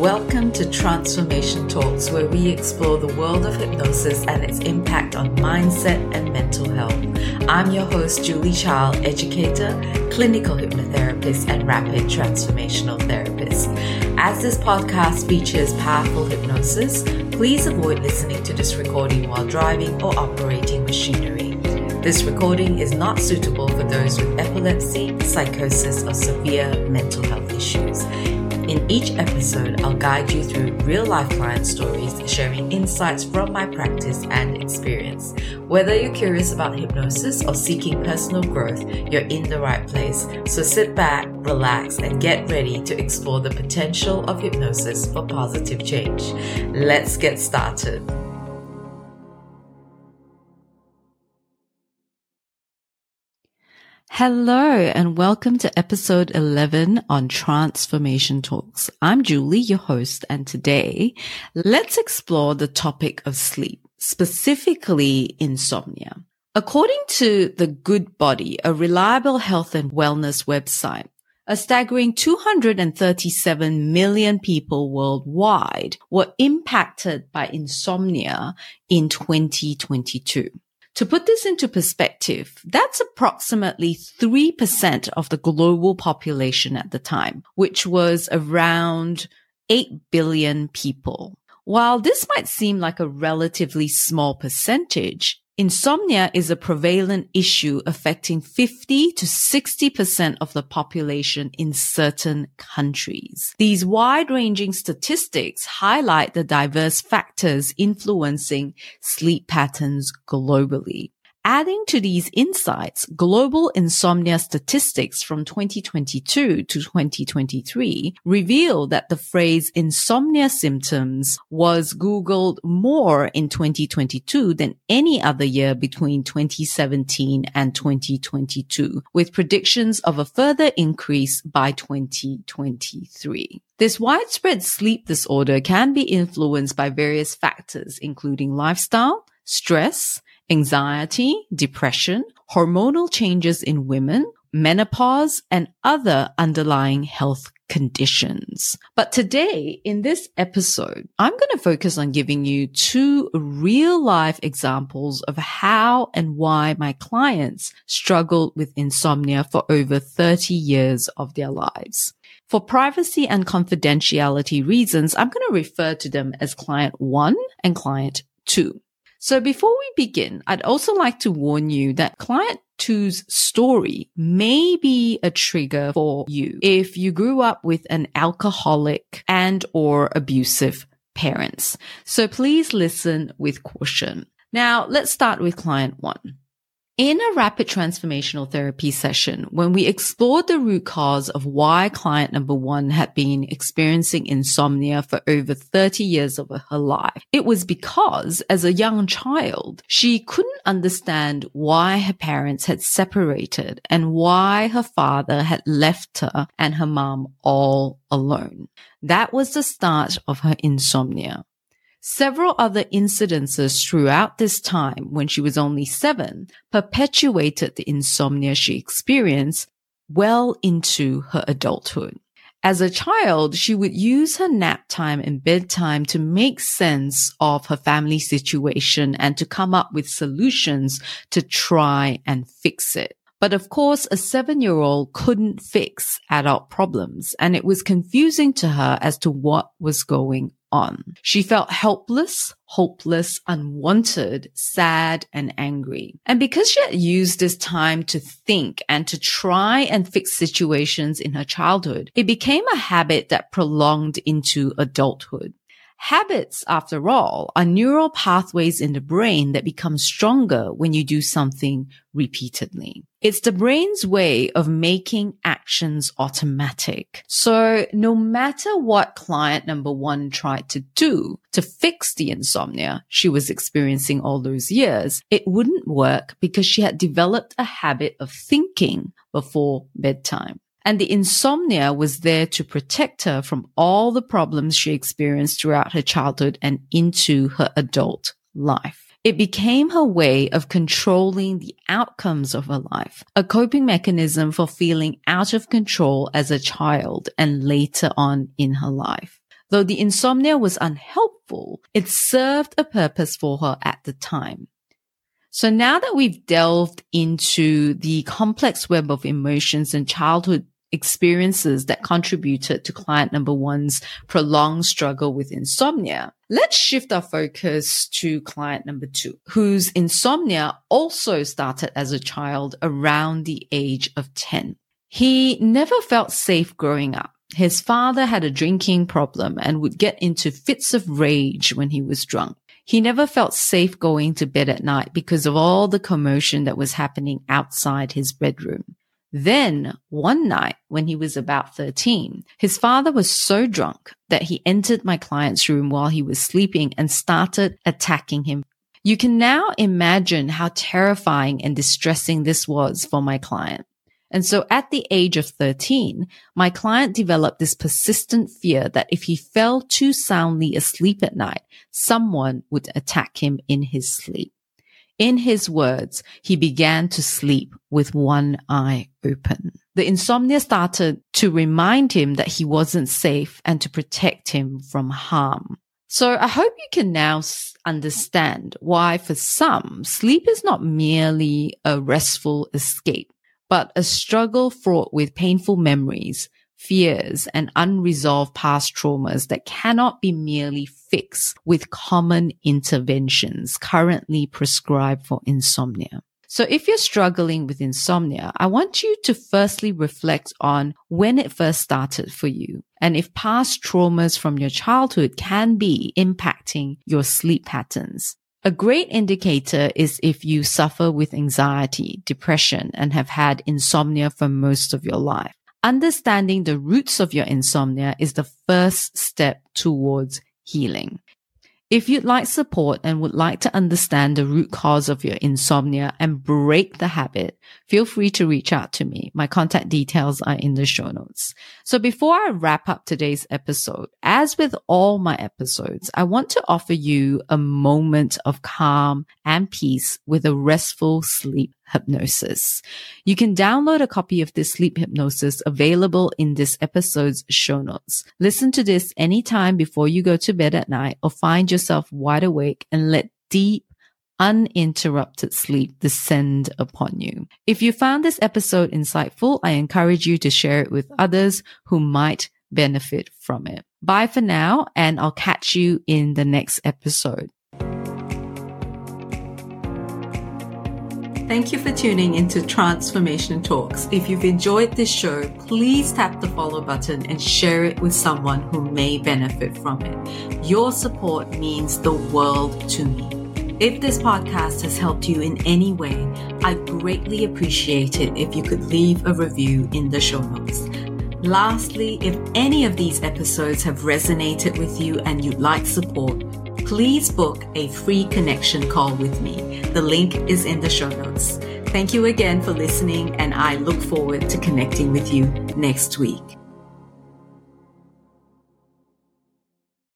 Welcome to Transformation Talks, where we explore the world of hypnosis and its impact on mindset and mental health. I'm your host, Julie Chal, educator, clinical hypnotherapist, and rapid transformational therapist. As this podcast features powerful hypnosis, please avoid listening to this recording while driving or operating machinery. This recording is not suitable for those with epilepsy, psychosis, or severe mental health issues. In each episode, I'll guide you through real life client stories, sharing insights from my practice and experience. Whether you're curious about hypnosis or seeking personal growth, you're in the right place. So sit back, relax, and get ready to explore the potential of hypnosis for positive change. Let's get started. Hello and welcome to episode 11 on Transformation Talks. I'm Julie, your host, and today let's explore the topic of sleep, specifically insomnia. According to the Good Body, a reliable health and wellness website, a staggering 237 million people worldwide were impacted by insomnia in 2022. To put this into perspective, that's approximately 3% of the global population at the time, which was around 8 billion people. While this might seem like a relatively small percentage, Insomnia is a prevalent issue affecting 50 to 60% of the population in certain countries. These wide ranging statistics highlight the diverse factors influencing sleep patterns globally. Adding to these insights, global insomnia statistics from 2022 to 2023 reveal that the phrase insomnia symptoms was Googled more in 2022 than any other year between 2017 and 2022, with predictions of a further increase by 2023. This widespread sleep disorder can be influenced by various factors, including lifestyle, stress, anxiety, depression, hormonal changes in women, menopause, and other underlying health conditions. But today in this episode, I'm going to focus on giving you two real life examples of how and why my clients struggled with insomnia for over 30 years of their lives. For privacy and confidentiality reasons, I'm going to refer to them as client one and client two. So before we begin, I'd also like to warn you that client two's story may be a trigger for you if you grew up with an alcoholic and or abusive parents. So please listen with caution. Now let's start with client one. In a rapid transformational therapy session, when we explored the root cause of why client number one had been experiencing insomnia for over 30 years of her life, it was because as a young child, she couldn't understand why her parents had separated and why her father had left her and her mom all alone. That was the start of her insomnia. Several other incidences throughout this time when she was only seven perpetuated the insomnia she experienced well into her adulthood. As a child, she would use her nap time and bedtime to make sense of her family situation and to come up with solutions to try and fix it. But of course, a seven year old couldn't fix adult problems and it was confusing to her as to what was going on. She felt helpless, hopeless, unwanted, sad, and angry. And because she had used this time to think and to try and fix situations in her childhood, it became a habit that prolonged into adulthood. Habits, after all, are neural pathways in the brain that become stronger when you do something repeatedly. It's the brain's way of making actions automatic. So no matter what client number one tried to do to fix the insomnia she was experiencing all those years, it wouldn't work because she had developed a habit of thinking before bedtime. And the insomnia was there to protect her from all the problems she experienced throughout her childhood and into her adult life. It became her way of controlling the outcomes of her life, a coping mechanism for feeling out of control as a child and later on in her life. Though the insomnia was unhelpful, it served a purpose for her at the time. So now that we've delved into the complex web of emotions and childhood experiences that contributed to client number one's prolonged struggle with insomnia. Let's shift our focus to client number two, whose insomnia also started as a child around the age of 10. He never felt safe growing up. His father had a drinking problem and would get into fits of rage when he was drunk. He never felt safe going to bed at night because of all the commotion that was happening outside his bedroom. Then one night when he was about 13, his father was so drunk that he entered my client's room while he was sleeping and started attacking him. You can now imagine how terrifying and distressing this was for my client. And so at the age of 13, my client developed this persistent fear that if he fell too soundly asleep at night, someone would attack him in his sleep. In his words, he began to sleep with one eye open. The insomnia started to remind him that he wasn't safe and to protect him from harm. So I hope you can now understand why for some, sleep is not merely a restful escape, but a struggle fraught with painful memories, fears, and unresolved past traumas that cannot be merely fixed with common interventions currently prescribed for insomnia. So if you're struggling with insomnia, I want you to firstly reflect on when it first started for you and if past traumas from your childhood can be impacting your sleep patterns. A great indicator is if you suffer with anxiety, depression, and have had insomnia for most of your life. Understanding the roots of your insomnia is the first step towards healing. If you'd like support and would like to understand the root cause of your insomnia and break the habit, feel free to reach out to me. My contact details are in the show notes. So before I wrap up today's episode, as with all my episodes, I want to offer you a moment of calm and peace with a restful sleep hypnosis. You can download a copy of this sleep hypnosis available in this episode's show notes. Listen to this anytime before you go to bed at night or find yourself wide awake and let deep uninterrupted sleep descend upon you. If you found this episode insightful, I encourage you to share it with others who might benefit from it. Bye for now, and I'll catch you in the next episode. Thank you for tuning into Transformation Talks. If you've enjoyed this show, please tap the follow button and share it with someone who may benefit from it. Your support means the world to me. If this podcast has helped you in any way, I'd greatly appreciate it if you could leave a review in the show notes. Lastly, if any of these episodes have resonated with you and you'd like support, please book a free connection call with me. The link is in the show notes. Thank you again for listening, and I look forward to connecting with you next week.